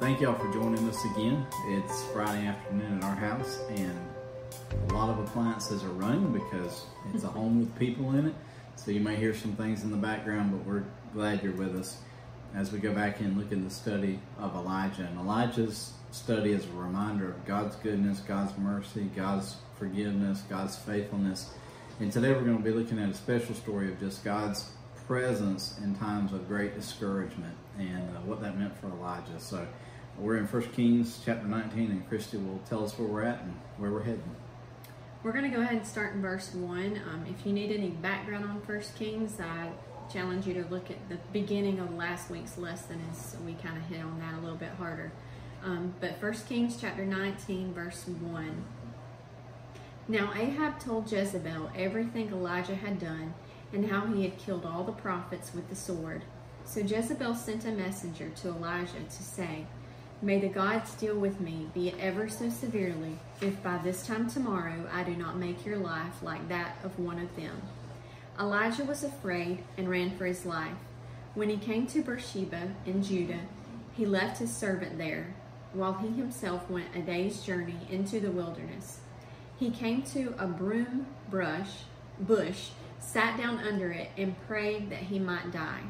thank y'all for joining us again. It's Friday afternoon at our house, and a lot of appliances are running because it's a home with people in it. So you may hear some things in the background, but we're glad you're with us as we go back and look in the study of Elijah. And Elijah's study is a reminder of God's goodness, God's mercy, God's forgiveness, God's faithfulness. And today we're going to be looking at a special story of just God's presence in times of great discouragement and uh, what that meant for Elijah. So we're in 1 Kings chapter 19, and Christy will tell us where we're at and where we're heading. We're going to go ahead and start in verse 1. Um, if you need any background on 1 Kings, I challenge you to look at the beginning of last week's lesson as we kind of hit on that a little bit harder. Um, but 1 Kings chapter 19, verse 1. Now Ahab told Jezebel everything Elijah had done and how he had killed all the prophets with the sword. So Jezebel sent a messenger to Elijah to say, May the gods deal with me, be it ever so severely, if by this time tomorrow I do not make your life like that of one of them. Elijah was afraid and ran for his life. When he came to Beersheba in Judah, he left his servant there, while he himself went a day's journey into the wilderness. He came to a broom brush, bush, sat down under it, and prayed that he might die.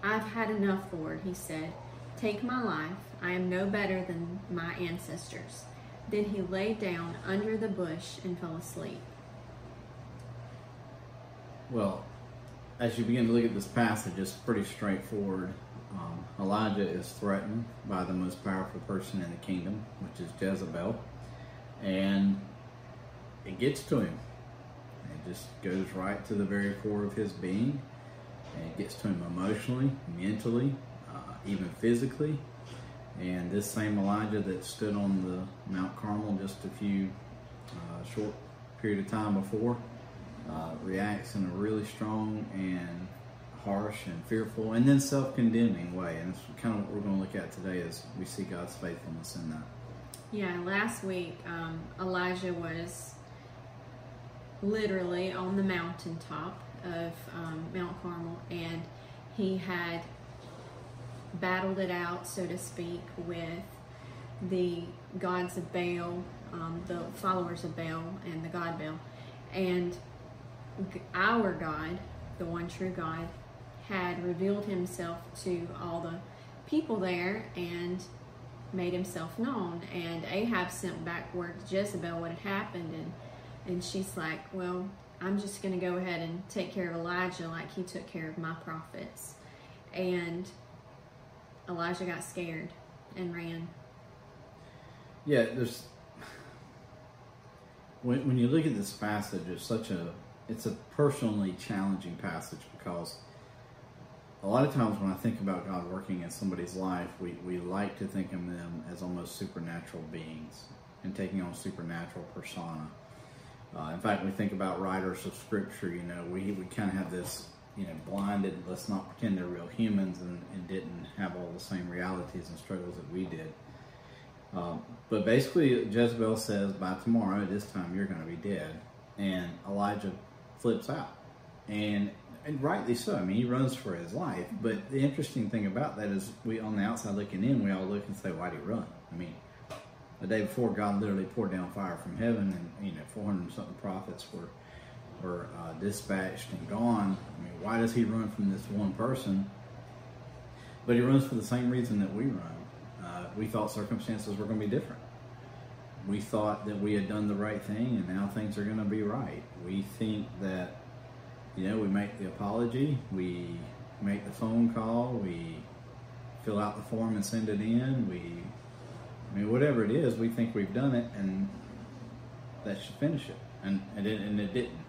I've had enough, Lord, he said. Take my life. I am no better than my ancestors. Then he lay down under the bush and fell asleep. Well, as you begin to look at this passage, it's pretty straightforward. Um, Elijah is threatened by the most powerful person in the kingdom, which is Jezebel, and it gets to him. It just goes right to the very core of his being. And it gets to him emotionally, mentally, even physically. And this same Elijah that stood on the Mount Carmel just a few uh, short period of time before uh, reacts in a really strong and harsh and fearful and then self-condemning way. And it's kind of what we're going to look at today as we see God's faithfulness in that. Yeah, last week um, Elijah was literally on the mountaintop of um, Mount Carmel, and he had battled it out, so to speak, with the gods of Baal, um, the followers of Baal, and the god Baal. And our God, the one true God, had revealed himself to all the people there and made himself known. And Ahab sent back word to Jezebel what had happened, and and she's like, well, I'm just going to go ahead and take care of Elijah like he took care of my prophets. And Elijah got scared and ran. Yeah, there's when when you look at this passage, it's such a it's a personally challenging passage because a lot of times when I think about God working in somebody's life, we, we like to think of them as almost supernatural beings and taking on supernatural persona. Uh, in fact, we think about writers of scripture, you know, we, we kind of have this, you know, blinded, let's not pretend they're real humans and, and didn't have all the same realities and struggles that we did. Uh, but basically, Jezebel says, by tomorrow at this time, you're going to be dead. And Elijah flips out. And, and rightly so. I mean, he runs for his life. But the interesting thing about that is, we on the outside looking in, we all look and say, why'd he run? I mean, the day before, God literally poured down fire from heaven, and you know, 400 something prophets were were uh, dispatched and gone. I mean, why does he run from this one person? But he runs for the same reason that we run. Uh, we thought circumstances were going to be different. We thought that we had done the right thing, and now things are going to be right. We think that, you know, we make the apology, we make the phone call, we fill out the form and send it in, we I mean, whatever it is, we think we've done it, and that should finish it, and and it, and it didn't.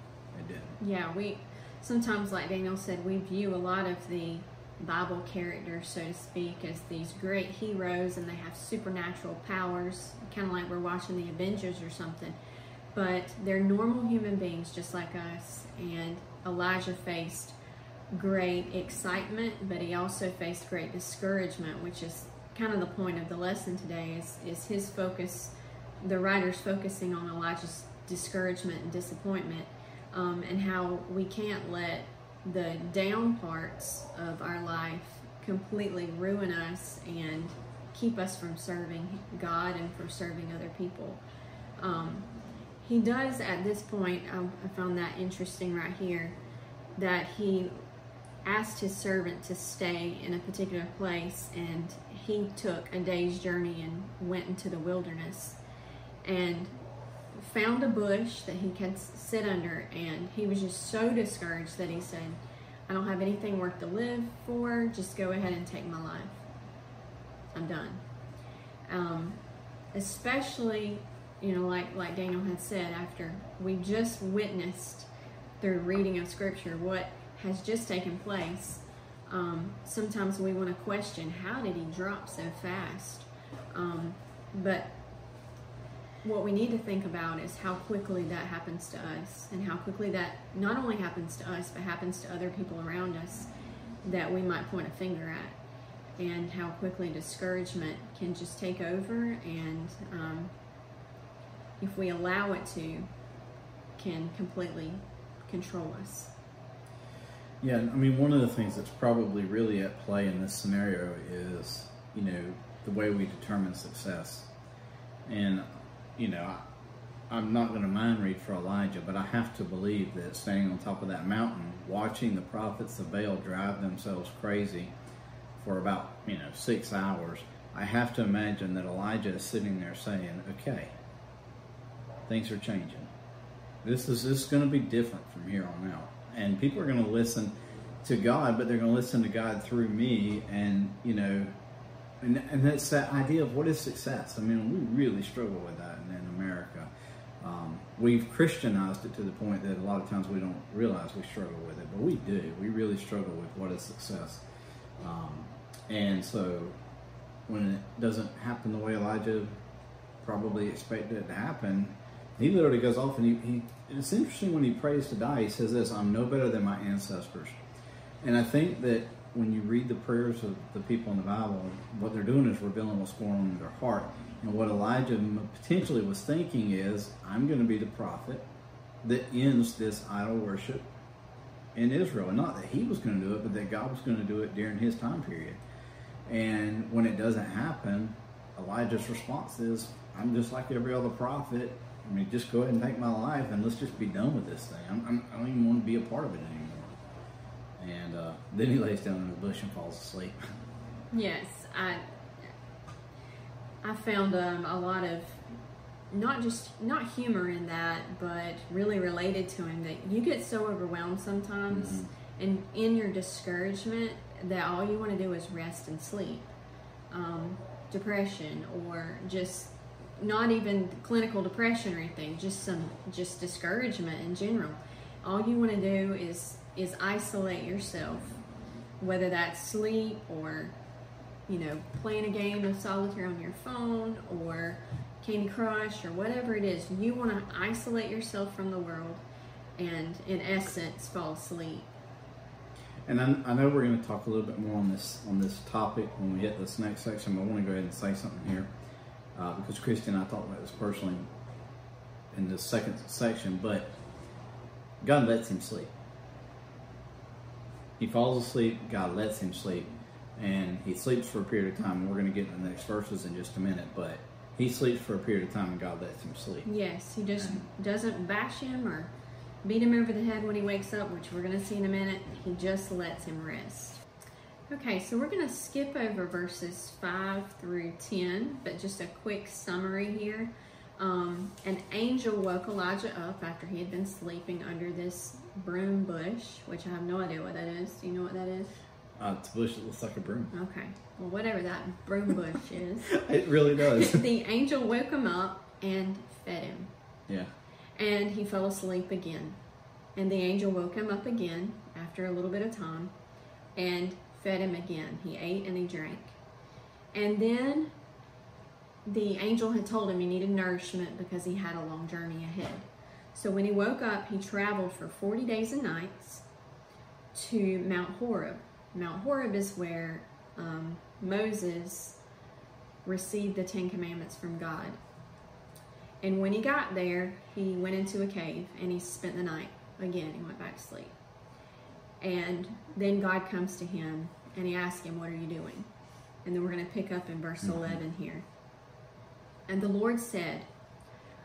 Didn't. Yeah, we sometimes, like Daniel said, we view a lot of the Bible characters, so to speak, as these great heroes, and they have supernatural powers, kind of like we're watching the Avengers or something. But they're normal human beings, just like us. And Elijah faced great excitement, but he also faced great discouragement, which is kind of the point of the lesson today is, is his focus, the writer's focusing on Elijah's discouragement and disappointment um, and how we can't let the down parts of our life completely ruin us and keep us from serving God and from serving other people. Um, he does at this point, I, I found that interesting right here, that he asked his servant to stay in a particular place and he took a day's journey and went into the wilderness and found a bush that he could sit under and he was just so discouraged that he said i don't have anything worth to live for. Just go ahead and take my life. I'm done. Um, especially you know like like daniel had said after we just witnessed through reading of scripture what has just taken place um, sometimes we want to question how did he drop so fast? Um, but what we need to think about is how quickly that happens to us and how quickly that not only happens to us but happens to other people around us that we might point a finger at. And how quickly discouragement can just take over and um, if we allow it to can completely control us. Yeah i mean one of the things that's probably really at play in this scenario is you know the way we determine success. And you know, I, am not going to mind read for Elijah, but I have to believe that standing on top of that mountain, watching the prophets of Baal drive themselves crazy for about, you know, six hours, I have to imagine that Elijah is sitting there saying, okay, things are changing. This is, this is going to be different from here on out. And people are going to listen to God, but they're going to listen to God through me. And, you know, and, and that's that idea of what is success. I mean, we really struggle with that in, in America. Um, we've Christianized it to the point that a lot of times we don't realize we struggle with it, but we do. We really struggle with what is success. Um, and so when it doesn't happen the way Elijah probably expected it to happen, he literally goes off and he, he it's interesting when he prays to die, he says this, I'm no better than my ancestors. And I think that when you read the prayers of the people in the Bible, what they're doing is revealing what's going on in their heart. And what Elijah potentially was thinking is, I'm going to be the prophet that ends this idol worship in Israel. And not that he was going to do it, but that God was going to do it during his time period. And when it doesn't happen, Elijah's response is, I'm just like every other prophet. I mean, just go ahead and take my life and let's just be done with this thing. I'm, I'm, I do not even want to be a part of it anymore and uh, then he lays down in the bush and falls asleep. Yes, I I found um, a lot of not just not humor in that, but really related to him that you get so overwhelmed sometimes, mm-hmm. and in your discouragement that all you want to do is rest and sleep. Um, depression or just not even clinical depression or anything, just some just discouragement in general. All you want to do is is isolate yourself, whether that's sleep or, you know, playing a game of solitaire on your phone or Candy Crush or whatever it is. You want to isolate yourself from the world and, in essence, fall asleep. And I, I know we're going to talk a little bit more on this on this topic when we hit this next section. But I want to go ahead and say something here uh, because Christy and I talked about this personally in the second section. But God lets him sleep. He falls asleep, God lets him sleep, and he sleeps for a period of time. And We're going to get in the next verses in just a minute, but he sleeps for a period of time and God lets him sleep. Yes, he just and, doesn't bash him or beat him over the head when he wakes up, which we're going to see in a minute. He just lets him rest. Okay, so we're going to skip over verses 5 through 10, but just a quick summary here. Um, an angel woke Elijah up after he had been sleeping under this broom bush, which I have no idea what that is. Do you know what that is? Uh, it's a bush that looks like a broom. Okay. Well, whatever that broom bush is. it really does. the angel woke him up and fed him. Yeah. And he fell asleep again. And the angel woke him up again after a little bit of time and fed him again. He ate and he drank. And then the angel had told him he needed nourishment because he had a long journey ahead. So when he woke up, he traveled for 40 days and nights to Mount Horeb. Mount Horeb is where um, Moses received the Ten Commandments from God. And when he got there, he went into a cave and he spent the night. Again, he went back to sleep. And then God comes to him and he asks him, What are you doing? And then we're going to pick up in verse 11 here. And the Lord said,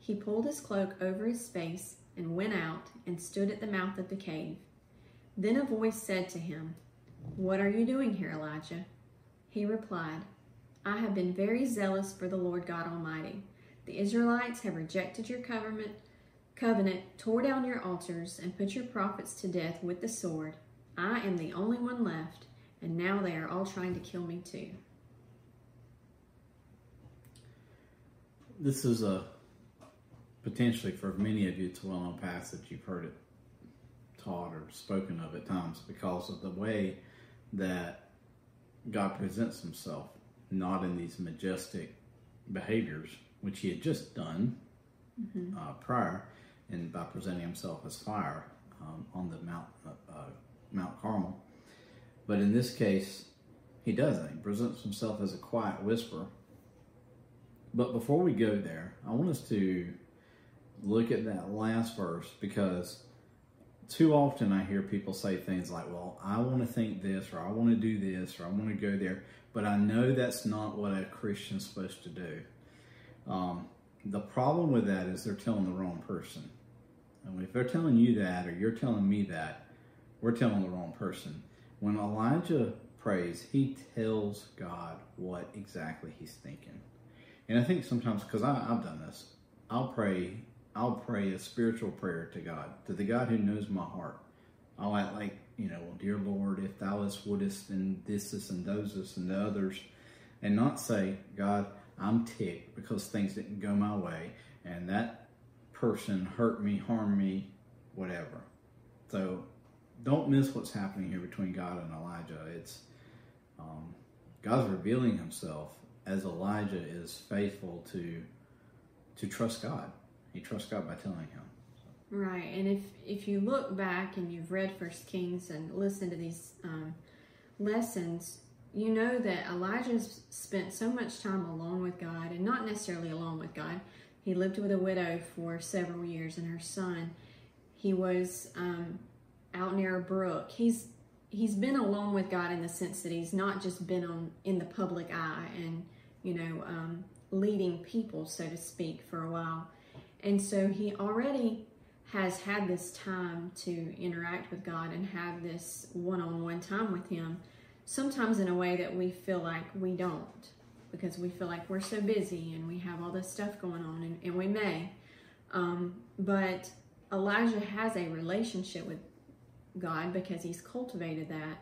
he pulled his cloak over his face and went out and stood at the mouth of the cave. Then a voice said to him, What are you doing here, Elijah? He replied, I have been very zealous for the Lord God Almighty. The Israelites have rejected your covenant, covenant, tore down your altars, and put your prophets to death with the sword. I am the only one left, and now they are all trying to kill me too. This is a potentially for many of you, it's a well known passage. You've heard it taught or spoken of at times because of the way that God presents himself, not in these majestic behaviors, which he had just done mm-hmm. uh, prior, and by presenting himself as fire um, on the Mount uh, uh, Mount Carmel. But in this case, he doesn't. He presents himself as a quiet whisper. But before we go there, I want us to look at that last verse because too often I hear people say things like, Well, I want to think this, or I want to do this, or I want to go there, but I know that's not what a Christian's supposed to do. Um, the problem with that is they're telling the wrong person. And if they're telling you that, or you're telling me that, we're telling the wrong person. When Elijah prays, he tells God what exactly he's thinking. And I think sometimes, because I've done this, I'll pray I'll pray a spiritual prayer to God, to the God who knows my heart. I'll act like, you know, dear Lord, if thou wouldest and this, this, and those, this, and the others, and not say, God, I'm ticked because things didn't go my way, and that person hurt me, harmed me, whatever. So don't miss what's happening here between God and Elijah. It's um, God's revealing Himself as Elijah is faithful to to trust God he trusts God by telling him. Right, and if if you look back and you've read First Kings and listened to these um, lessons, you know that Elijah spent so much time alone with God, and not necessarily alone with God. He lived with a widow for several years, and her son. He was um, out near a brook. He's he's been alone with God in the sense that he's not just been on in the public eye and you know um, leading people, so to speak, for a while and so he already has had this time to interact with God and have this one on one time with Him, sometimes in a way that we feel like we don't, because we feel like we're so busy and we have all this stuff going on, and, and we may. Um, but Elijah has a relationship with God because he's cultivated that.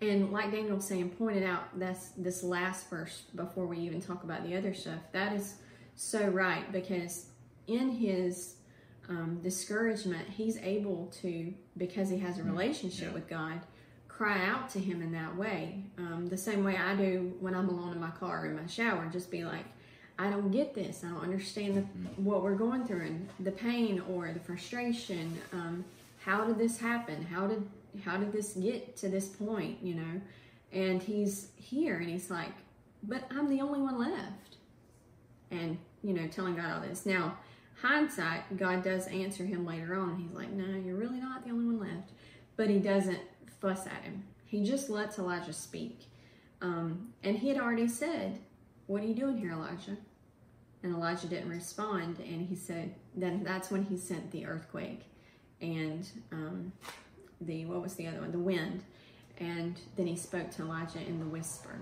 And like Daniel saying, pointed out, that's this last verse before we even talk about the other stuff. That is so right because in his um, discouragement, he's able to, because he has a mm-hmm. relationship yeah. with God, cry out to him in that way. Um, the same way I do when I'm alone in my car or in my shower, just be like, I don't get this. I don't understand the, mm-hmm. what we're going through and the pain or the frustration. Um, how did this happen? How did how did this get to this point? You know, and he's here and he's like, but I'm the only one left. And you know, telling God all this. Now, hindsight, God does answer him later on. He's like, no, you're really not the only one left. But he doesn't fuss at him. He just lets Elijah speak. Um, and he had already said, What are you doing here, Elijah? And Elijah didn't respond. And he said, Then that's when he sent the earthquake and um, the, what was the other one? The wind. And then he spoke to Elijah in the whisper.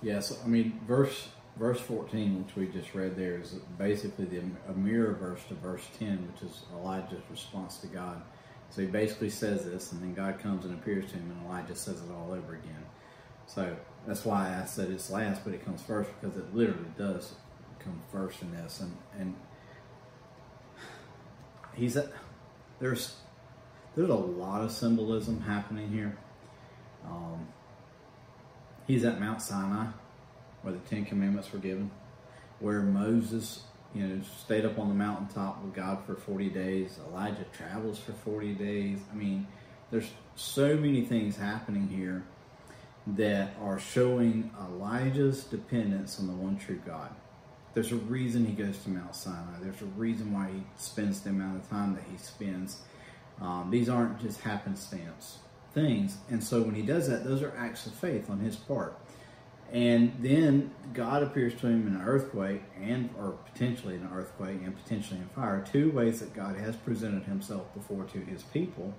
Yes, I mean, verse verse 14, which we just read there, is basically the, a mirror verse to verse 10, which is Elijah's response to God. So he basically says this, and then God comes and appears to him, and Elijah says it all over again. So that's why I said it's last, but it comes first because it literally does come first in this. And and he's a, there's there's a lot of symbolism happening here. Um, He's at Mount Sinai, where the Ten Commandments were given, where Moses, you know, stayed up on the mountaintop with God for 40 days. Elijah travels for 40 days. I mean, there's so many things happening here that are showing Elijah's dependence on the one true God. There's a reason he goes to Mount Sinai. There's a reason why he spends the amount of time that he spends. Um, these aren't just happenstance things. And so when he does that, those are acts of faith on his part. And then God appears to him in an earthquake and or potentially an earthquake and potentially in fire. Two ways that God has presented himself before to his people.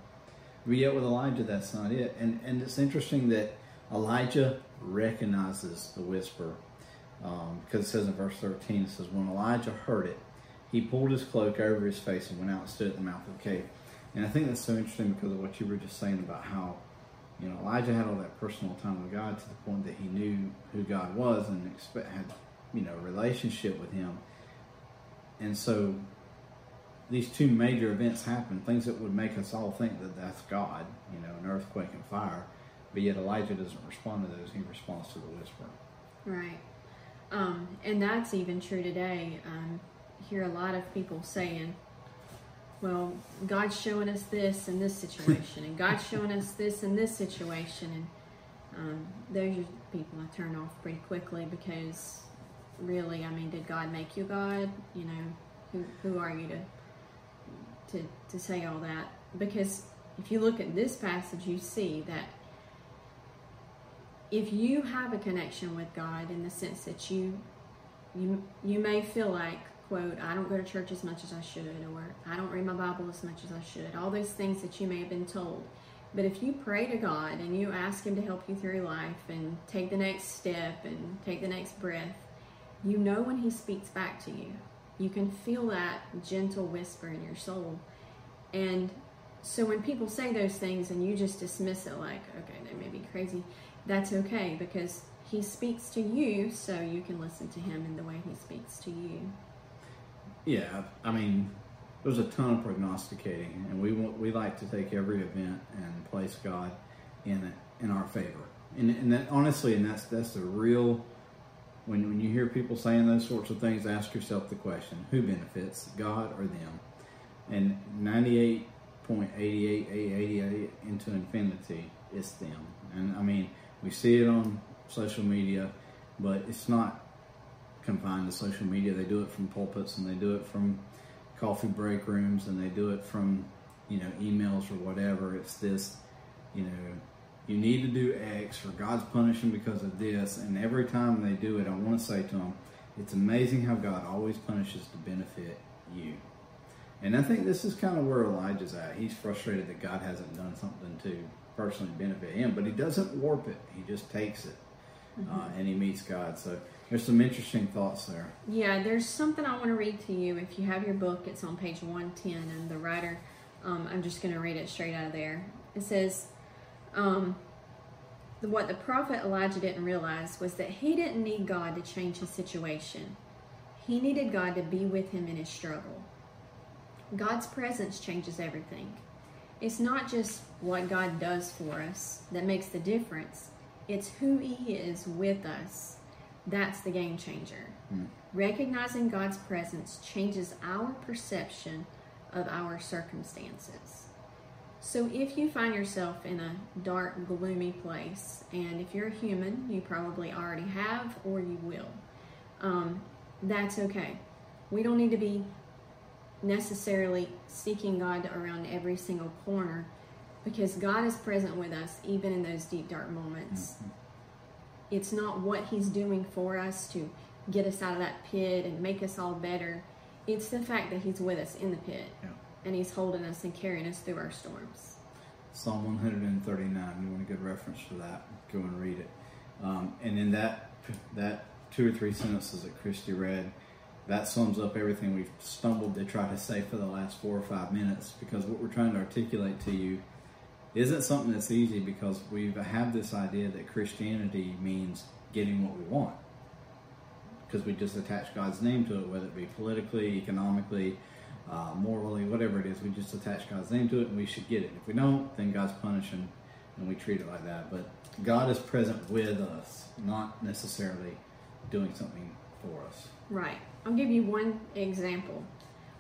But yet with Elijah, that's not it. And and it's interesting that Elijah recognizes the whisper. Um, because it says in verse 13, it says, When Elijah heard it, he pulled his cloak over his face and went out and stood at the mouth of the cave. And I think that's so interesting because of what you were just saying about how, you know, Elijah had all that personal time with God to the point that he knew who God was and had, you know, a relationship with him. And so these two major events happen, things that would make us all think that that's God, you know, an earthquake and fire. But yet Elijah doesn't respond to those, he responds to the whisper. Right. Um, and that's even true today. Um, hear a lot of people saying, well, God's showing us this in this situation, and God's showing us this in this situation, and um, those are people I turn off pretty quickly because really, I mean, did God make you God? You know, who who are you to to to say all that? Because if you look at this passage, you see that if you have a connection with God in the sense that you you you may feel like quote I don't go to church as much as I should or I don't read my Bible as much as I should all those things that you may have been told. But if you pray to God and you ask him to help you through life and take the next step and take the next breath you know when he speaks back to you. You can feel that gentle whisper in your soul. And so when people say those things and you just dismiss it like okay they may be crazy that's okay because he speaks to you so you can listen to him in the way he speaks to you. Yeah, I mean, there's a ton of prognosticating, and we we like to take every event and place God in it in our favor. And, and that honestly, and that's that's the real. When when you hear people saying those sorts of things, ask yourself the question: Who benefits, God or them? And ninety eight point eighty eight eighty eight into infinity, it's them. And I mean, we see it on social media, but it's not confined to social media. They do it from pulpits and they do it from coffee break rooms and they do it from, you know, emails or whatever. It's this, you know, you need to do X or God's punishing because of this. And every time they do it, I want to say to them, it's amazing how God always punishes to benefit you. And I think this is kind of where Elijah's at. He's frustrated that God hasn't done something to personally benefit him, but he doesn't warp it. He just takes it. Uh, and he meets God. So there's some interesting thoughts there. Yeah, there's something I want to read to you. If you have your book, it's on page 110, and the writer, um, I'm just going to read it straight out of there. It says, um, what the prophet Elijah didn't realize was that he didn't need God to change his situation. He needed God to be with him in his struggle. God's presence changes everything. It's not just what God does for us that makes the difference, it's who He is with us. That's the game changer. Mm. Recognizing God's presence changes our perception of our circumstances. So, if you find yourself in a dark, gloomy place, and if you're a human, you probably already have or you will, um, that's okay. We don't need to be necessarily seeking God around every single corner because God is present with us even in those deep, dark moments. Mm-hmm. It's not what He's doing for us to get us out of that pit and make us all better. It's the fact that He's with us in the pit yeah. and He's holding us and carrying us through our storms. Psalm 139, you want a good reference for that, go and read it. Um, and in that, that two or three sentences that Christy read, that sums up everything we've stumbled to try to say for the last four or five minutes because what we're trying to articulate to you isn't something that's easy because we have this idea that Christianity means getting what we want because we just attach God's name to it, whether it be politically, economically, uh, morally, whatever it is. We just attach God's name to it and we should get it. If we don't, then God's punishing and we treat it like that. But God is present with us, not necessarily doing something for us. Right. I'll give you one example.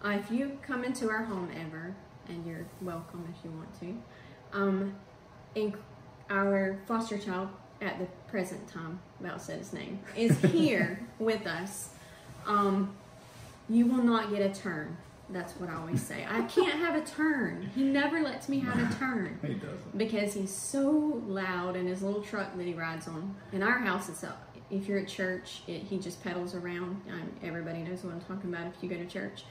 Uh, if you come into our home ever, and you're welcome if you want to, um, in our foster child at the present time, about said his name, is here with us. Um, you will not get a turn. That's what I always say. I can't have a turn. He never lets me have a turn He doesn't. because he's so loud in his little truck that he rides on. In our house, it's up. If you're at church, it, he just pedals around. Um, everybody knows what I'm talking about if you go to church.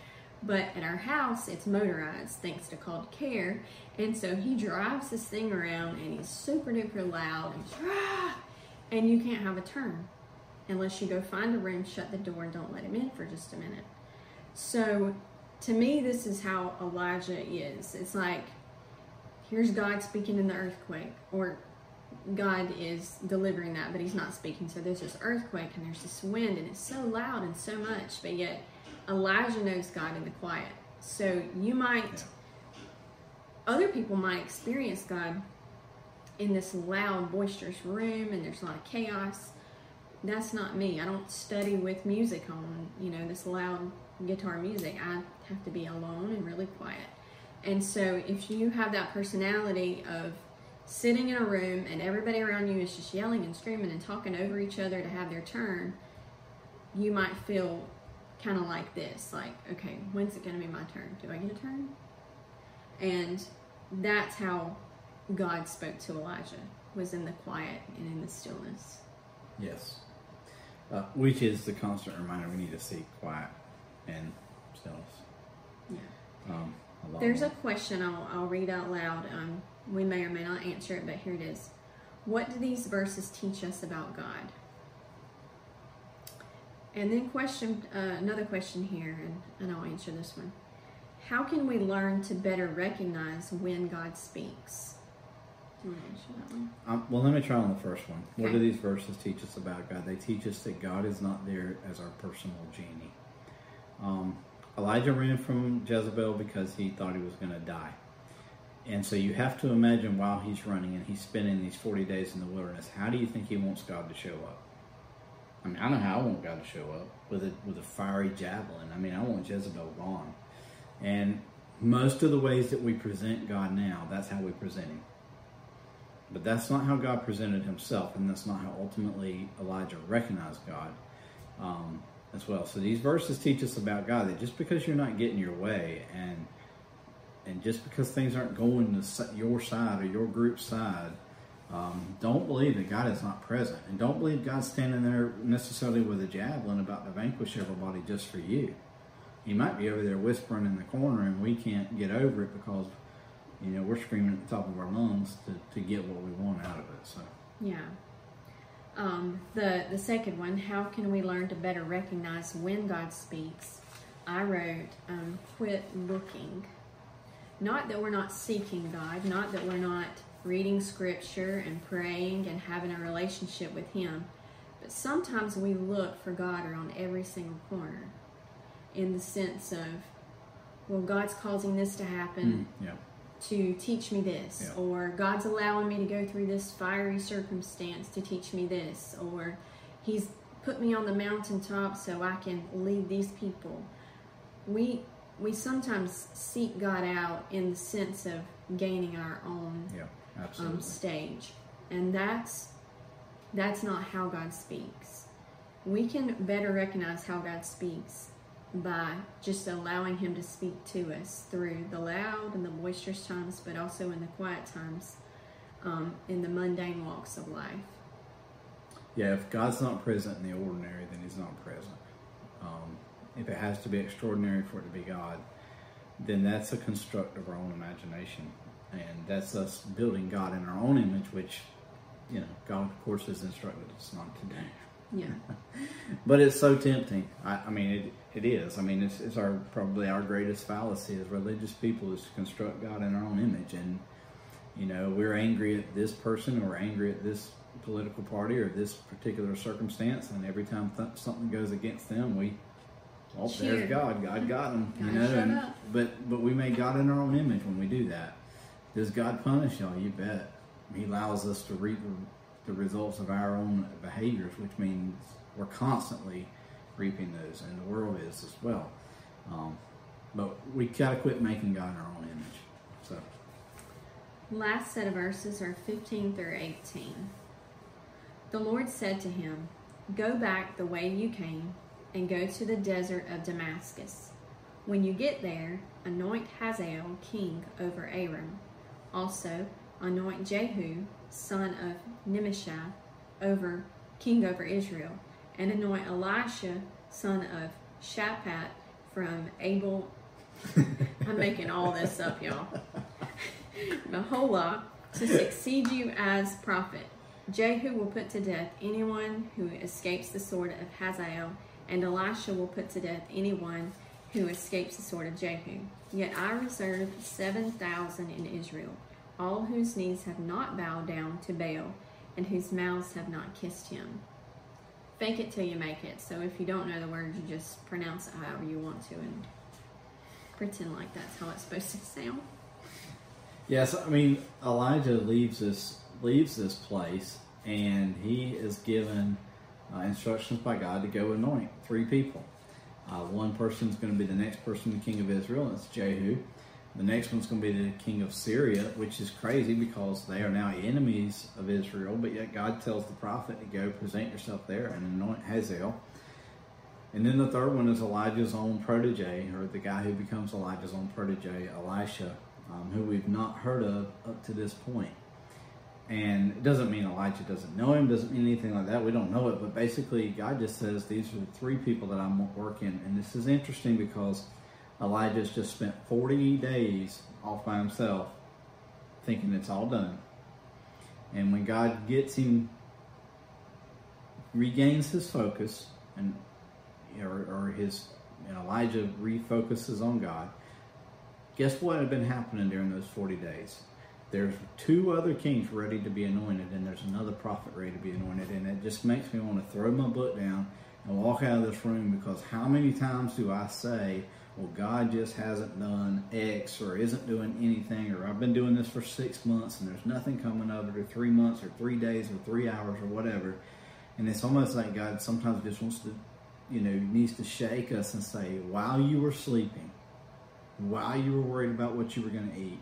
But at our house, it's motorized thanks to Called Care. And so he drives this thing around and he's super duper loud and, and you can't have a turn unless you go find a room, shut the door, and don't let him in for just a minute. So to me, this is how Elijah is. It's like, here's God speaking in the earthquake, or God is delivering that, but he's not speaking. So there's this earthquake and there's this wind, and it's so loud and so much, but yet Elijah knows God in the quiet. So you might, other people might experience God in this loud, boisterous room, and there's a lot of chaos. That's not me. I don't study with music on, you know, this loud guitar music. I have to be alone and really quiet. And so if you have that personality of sitting in a room and everybody around you is just yelling and screaming and talking over each other to have their turn, you might feel kind of like this like, okay, when's it going to be my turn? Do I get a turn? And that's how God spoke to Elijah, was in the quiet and in the stillness. Yes. Uh, which is the constant reminder we need to seek quiet and stillness. Yeah. Um, along There's a question I'll, I'll read out loud. Um, we may or may not answer it, but here it is. What do these verses teach us about God? And then question uh, another question here, and, and I'll answer this one. How can we learn to better recognize when God speaks? Do you want to answer that one? Um, well, let me try on the first one. What do these verses teach us about God? They teach us that God is not there as our personal genie. Um, Elijah ran from Jezebel because he thought he was going to die. And so you have to imagine while he's running and he's spending these 40 days in the wilderness, how do you think he wants God to show up? I mean, I know how I want God to show up with a, with a fiery javelin. I mean, I want Jezebel gone. And most of the ways that we present God now, that's how we present him. But that's not how God presented himself, and that's not how ultimately Elijah recognized God um, as well. So these verses teach us about God that just because you're not getting your way, and and just because things aren't going to your side or your group's side, um, don't believe that God is not present, and don't believe God's standing there necessarily with a javelin about to vanquish everybody just for you. He might be over there whispering in the corner, and we can't get over it because you know, we're screaming at the top of our lungs to, to get what we want out of it. So, Yeah. Um, the the second one, how can we learn to better recognize when God speaks? I wrote, um, quit looking. Not that we're not seeking God, not that we're not reading scripture and praying and having a relationship with Him, but sometimes we look for God around every single corner in the sense of, well, God's causing this to happen mm, yeah, to teach me this, Yeah. or God's allowing me to go through this fiery circumstance to teach me this, or He's put me on the mountaintop so I can lead these people. We we sometimes seek God out in the sense of gaining our own yeah. Um, stage, and that's that's not how God speaks. We can better recognize how God speaks by just allowing Him to speak to us through the loud and the boisterous times, but also in the quiet times, um, in the mundane walks of life. yeah, if God's not present in the ordinary, then He's not present. Um, if it has to be extraordinary for it to be God, then that's a construct of our own imagination, and that's us building God in our own image, which you know God, of course, has instructed us not to do. Yeah, But it's so tempting. I, I mean, it, it is. I mean, it's, it's our probably our greatest fallacy as religious people is to construct God in our own image, and you know, we're angry at this person or angry at this political party or this particular circumstance, and every time th- something goes against them, we, oh, Cheer. there's God. God got them. You know, and, but but we make God in our own image when we do that. Does God punish y'all? You bet. He allows us to reap the, results of our own behaviors, which means we're constantly reaping those, and the world is as well. Um, but we gotta quit making God our own image. So, Last set of verses are 15 through 18. The Lord said to him, Go back the way you came and go to the desert of Damascus. When you get there, anoint Hazael king over Aram. Also, anoint Jehu, son of Nimshi, over king over Israel, and anoint Elisha, son of Shaphat, from Abel. I'm making all this up, y'all. Mahola, to succeed you as prophet. Jehu will put to death anyone who escapes the sword of Hazael, and Elisha will put to death anyone who escapes the sword of Jehu. Yet I reserve seven thousand in Israel, all whose knees have not bowed down to Baal, and whose mouths have not kissed him. Fake it till you make it. So if you don't know the words, you just pronounce it however you want to and pretend like that's how it's supposed to sound. yes, I mean Elijah leaves this leaves this place, and he is given uh, instructions by God to go anoint three people. Uh, one person is going to be the next person, the king of Israel, and it's Jehu. The next one's going to be the king of Syria, which is crazy because they are now enemies of Israel, but yet God tells the prophet to go present yourself there and anoint Hazael. And then the third one is Elijah's own protege, or the guy who becomes Elijah's own protege, Elisha, um, who we've not heard of up to this point. And it doesn't mean Elijah doesn't know him, doesn't mean anything like that. We don't know it, but basically, God just says these are the three people that I'm working. And this is interesting because Elijah's just spent 40 days off by himself thinking it's all done. And when God gets him, regains his focus, and or, or his Elijah refocuses on God. Guess what had been happening during those 40 days? There's two other kings ready to be anointed, and there's another prophet ready to be anointed, and it just makes me want to throw my book down and walk out of this room because how many times do I say, well, God just hasn't done X or isn't doing anything, or I've been doing this for six months and there's nothing coming of it, or three months, or three days, or three hours, or whatever. And it's almost like God sometimes just wants to, you know, needs to shake us and say, while you were sleeping, while you were worried about what you were going to eat,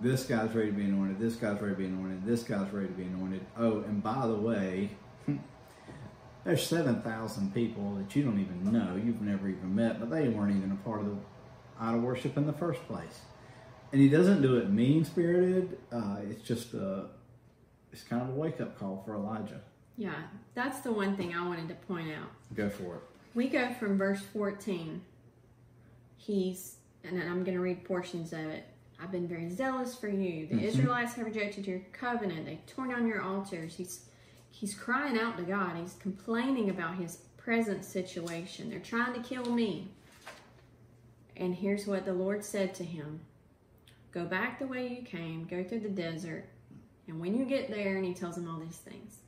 this guy's ready to be anointed, this guy's ready to be anointed, this guy's ready to be anointed. Oh, and by the way, there's 7,000 people that you don't even know, you've never even met, but they weren't even a part of the idol worship in the first place. And he doesn't do it mean spirited, uh, it's just a, it's kind of a wake up call for Elijah. Yeah, that's the one thing I wanted to point out. Go for it. We go from verse 14. He's, and then I'm going to read portions of it. I've been very zealous for you. The Mhm. Israelites have rejected your covenant. They've torn down your altars. He's he's crying out to God. He's complaining about his present situation. They're trying to kill me. And here's what the Lord said to him. Go back the way you came, go through the desert, and when you get there, and he tells him all these things.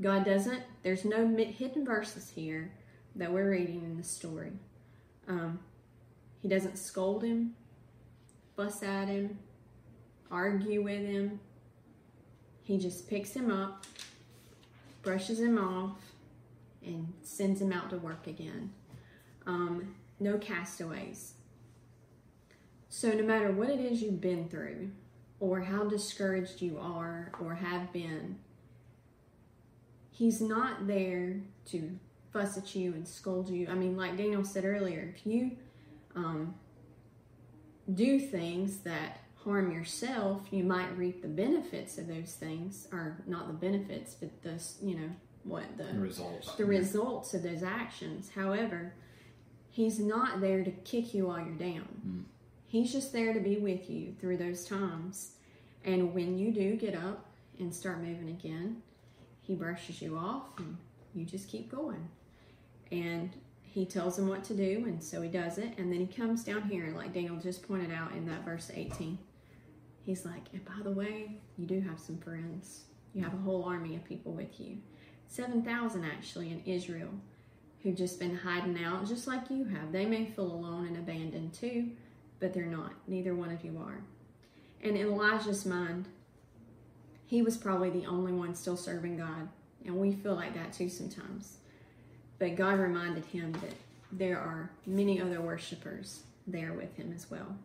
God doesn't, there's no hidden verses here that we're reading in the story. Um, he doesn't scold him, fuss at him, argue with him. He just picks him up, brushes him off, and sends him out to work again. Um, no castaways. So, no matter what it is you've been through, or how discouraged you are, or have been, he's not there to fuss at you and scold you. I mean, like Daniel said earlier, if you um, do things that harm yourself, you might reap the benefits of those things, or not the benefits, but the you know what the The results. the results of those actions. However, he's not there to kick you while you're down. Mm. He's just there to be with you through those times. And when you do get up and start moving again, he brushes you off and you just keep going. And he tells him what to do, and so he does it. And then he comes down here, like Daniel just pointed out in that verse 18. He's like, and by the way, you do have some friends. You have a whole army of people with you. 7,000 actually in Israel who've just been hiding out, just like you have. They may feel alone and abandoned too, but they're not. Neither one of you are. And in Elijah's mind, he was probably the only one still serving God. And we feel like that too sometimes. But God reminded him that there are many other worshipers there with him as well.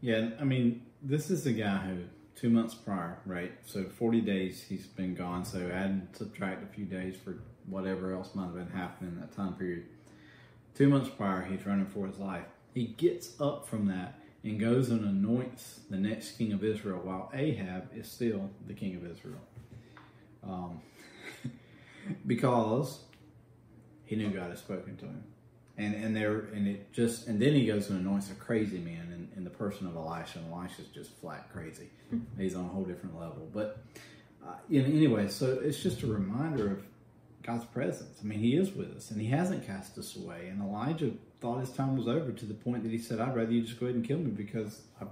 Yeah, I mean, this is a guy who two months prior, right? So forty days he's been gone. So add and subtract a few days for whatever else might have been happening in that time period. Two months prior, he's running for his life. He gets up from that and goes and anoints the next king of Israel, while Ahab is still the king of Israel. Um, because he knew God had spoken to him and and there and it just and then he goes and anoints a crazy man in, in the person of Elisha, and Elisha's just flat crazy. He's on a whole different level. But uh, you know, anyway, so it's just a reminder of God's presence. I mean, He is with us, and He hasn't cast us away. And Elijah thought his time was over to the point that he said, "I'd rather you just go ahead and kill me because I,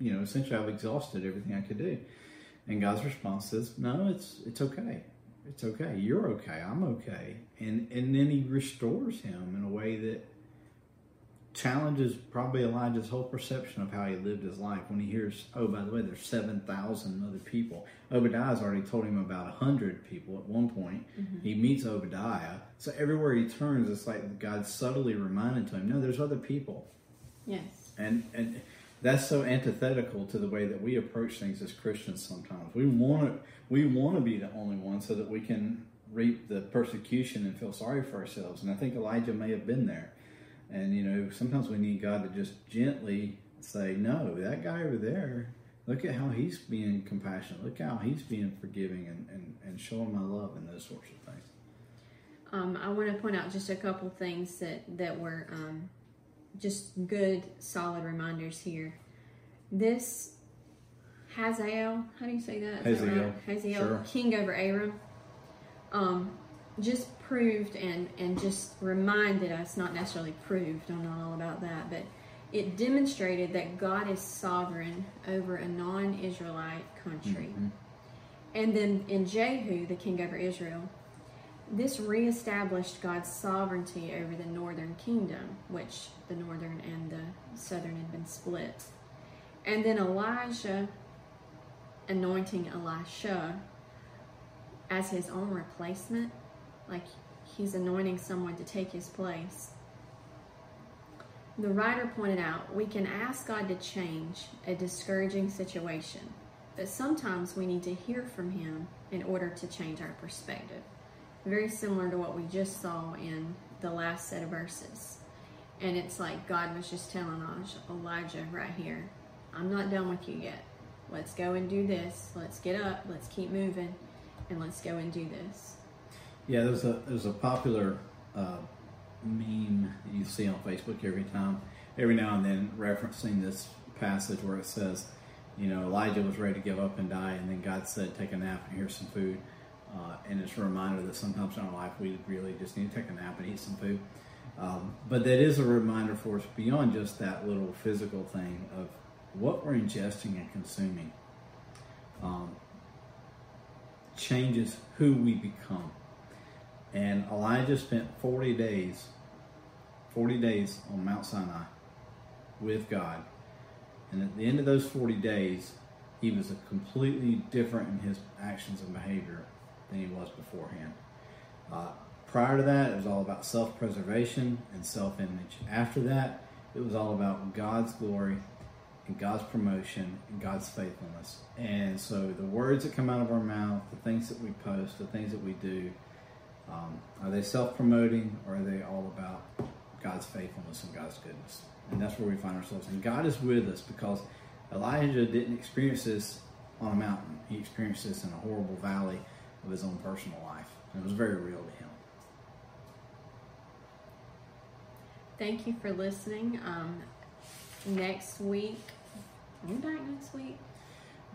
you know, essentially I've exhausted everything I could do." And God's response is, "No, it's it's okay it's okay. You're okay. I'm okay. And and then he restores him in a way that challenges probably Elijah's whole perception of how he lived his life when he hears, oh, by the way, there's 7,000 other people. Obadiah's already told him about 100 people at one point. Mm-hmm. He meets Obadiah. So everywhere he turns, it's like God subtly reminded to him, no, there's other people. Yes. And, and that's so antithetical to the way that we approach things as Christians sometimes. We want to we want to be the only one so that we can reap the persecution and feel sorry for ourselves. And I think Elijah may have been there. And you know, sometimes we need God to just gently say, "No, that guy over there. Look at how he's being compassionate. Look how he's being forgiving and, and, and showing my love and those sorts of things." Um, I want to point out just a couple things that that were um, just good, solid reminders here. This Hazael, how do you say that? Hazael, that right? Hazael, sure. king over Aram, um, just proved and and just reminded us, not necessarily proved, I'm not all about that, but it demonstrated that God is sovereign over a non-Israelite country. Mm-hmm. And then in Jehu, the king over Israel, this reestablished God's sovereignty over the northern kingdom, which the northern and the southern had been split. And then Elijah anointing Elisha as his own replacement, like he's anointing someone to take his place. The writer pointed out we can ask God to change a discouraging situation, but sometimes we need to hear from him in order to change our perspective very similar to what we just saw in the last set of verses. And it's like God was just telling Elijah right here, I'm not done with you yet. Let's go and do this. Let's get up. Let's keep moving, and let's go and do this. Yeah, there's a there's a popular uh, meme you see on Facebook every time, every now and then, referencing this passage where it says, you know, Elijah was ready to give up and die, and then God said, "Take a nap and here's some food." Uh, and it's a reminder that sometimes in our life we really just need to take a nap and eat some food. Um, but that is a reminder for us beyond just that little physical thing of what we're ingesting and consuming um, changes who we become. And Elijah spent 40 days, 40 days on Mount Sinai with God. And at the end of those 40 days, he was a completely different in his actions and behavior than he was beforehand. Uh, prior to that, it was all about self preservation and self image. After that, it was all about God's glory and God's promotion and God's faithfulness. And so the words that come out of our mouth, the things that we post, the things that we do, um, are they self promoting or are they all about God's faithfulness and God's goodness? And that's where we find ourselves. And God is with us because Elijah didn't experience this on a mountain, he experienced this in a horrible valley of his own personal life. And it was very real to him. Thank you for listening. Um, next week, are we back next week?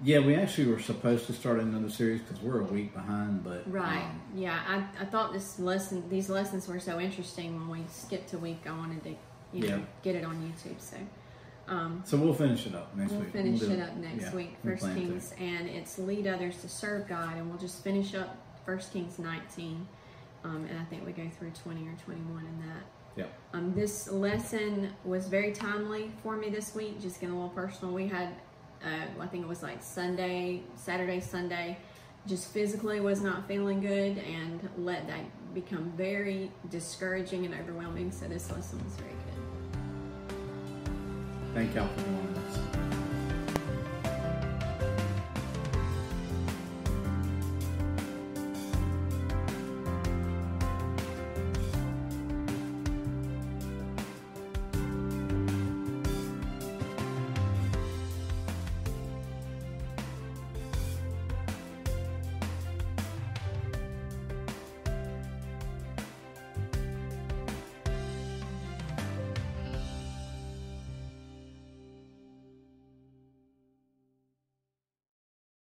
Yeah, we actually were supposed to start another series because we're a week behind, but right. Um, yeah, I, I thought this lesson, these lessons were so interesting. When we skipped a week, I wanted to, you know, yeah. get it on YouTube. So, um, so we'll finish it up next we'll week. Finish we'll finish it up next yeah, week. First we'll Kings, to. and it's lead others to serve God, and we'll just finish up First Kings 19, um, and I think we go through 20 or 21 in that. Yeah. Um, this lesson was very timely for me this week. Just getting a little personal. We had uh, I think it was like Sunday, Saturday, Sunday, just physically was not feeling good and let that become very discouraging and overwhelming. So this lesson was very good. Thank y'all for joining.